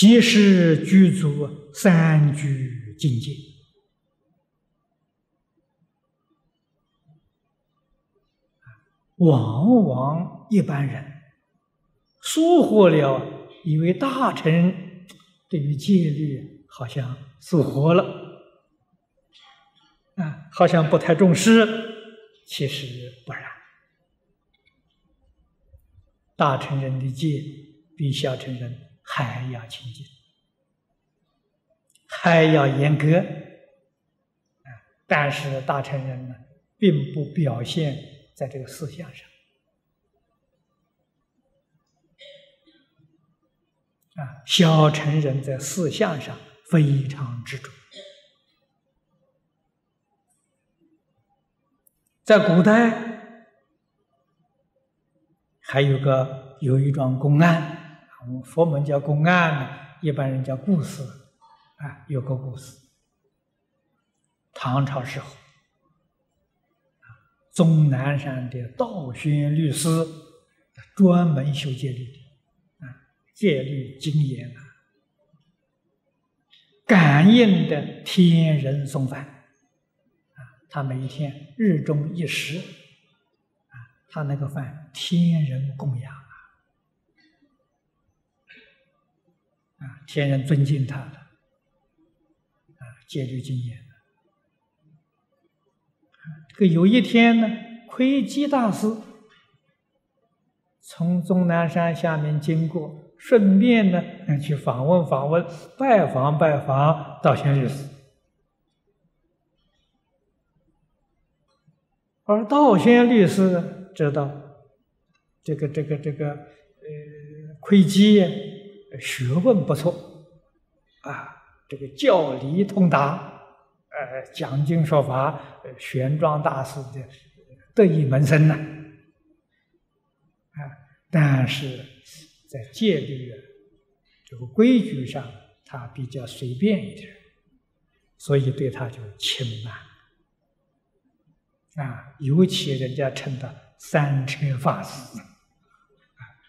即是具足三居境界。往往一般人疏忽了，以为大臣对于戒律好像疏忽了，啊，好像不太重视，其实不然。大臣人的戒比小臣人还要清净，还要严格，啊，但是大成人呢，并不表现。在这个思想上，啊，小成人在思想上非常执着。在古代，还有个有一桩公案，我们佛门叫公案，一般人叫故事，啊，有个故事，唐朝时候。终南山的道宣律师，专门修戒律的，啊，戒律精严啊，感应的天人送饭，啊，他每一天日中一食，啊，他那个饭天人供养啊，啊，先人尊敬他的，啊，戒律精严。这个有一天呢，窥基大师从终南山下面经过，顺便呢去访问访问，拜访拜访道宣律师。而道宣律师知道这个这个这个呃窥基学问不错。啊，这个教理通达。呃，讲经说法，玄奘大师的得意门生呐，啊，但是在戒律这个规矩上，他比较随便一点，所以对他就轻慢，啊，尤其人家称他三车法师，啊，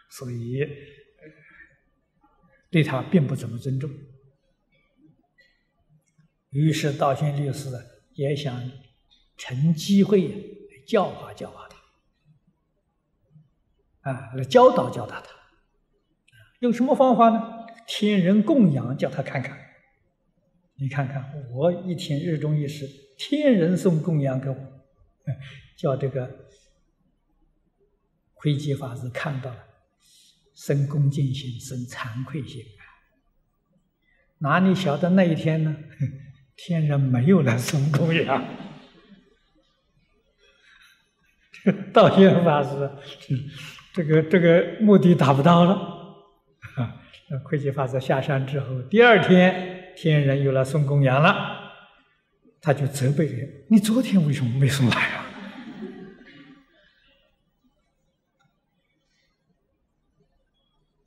所以对他并不怎么尊重。于是道宣律师也想趁机会教化教化他，啊，来教导教导他。用什么方法呢？天人供养，叫他看看。你看看，我一天日中一时，天人送供养给我，叫这个窥基法师看到了，生恭敬心，生惭愧心！哪里晓得那一天呢？天人没有来送供养，道宣法师，这个这个目的达不到了。啊，慧基法师下山之后，第二天天人又来送供养了，他就责备人：“你昨天为什么没送来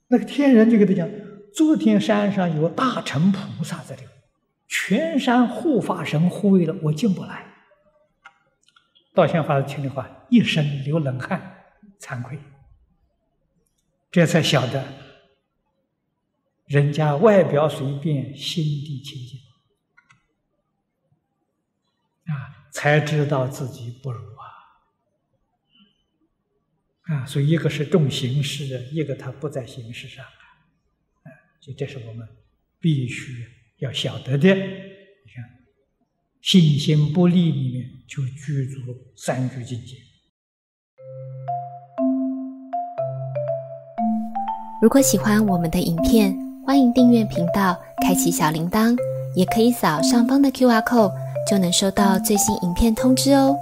那个天人就给他讲：“昨天山上有大乘菩萨在这里。”全山护法神护卫了，我进不来。道宣法师听的话，一身流冷汗，惭愧。这才晓得，人家外表随便，心地清净，啊，才知道自己不如啊。所以一个是重形式，一个它不在形式上啊。啊，所以这是我们必须。要晓得的，你看，信心不立里面就具足三句境界。如果喜欢我们的影片，欢迎订阅频道，开启小铃铛，也可以扫上方的 Q R code，就能收到最新影片通知哦。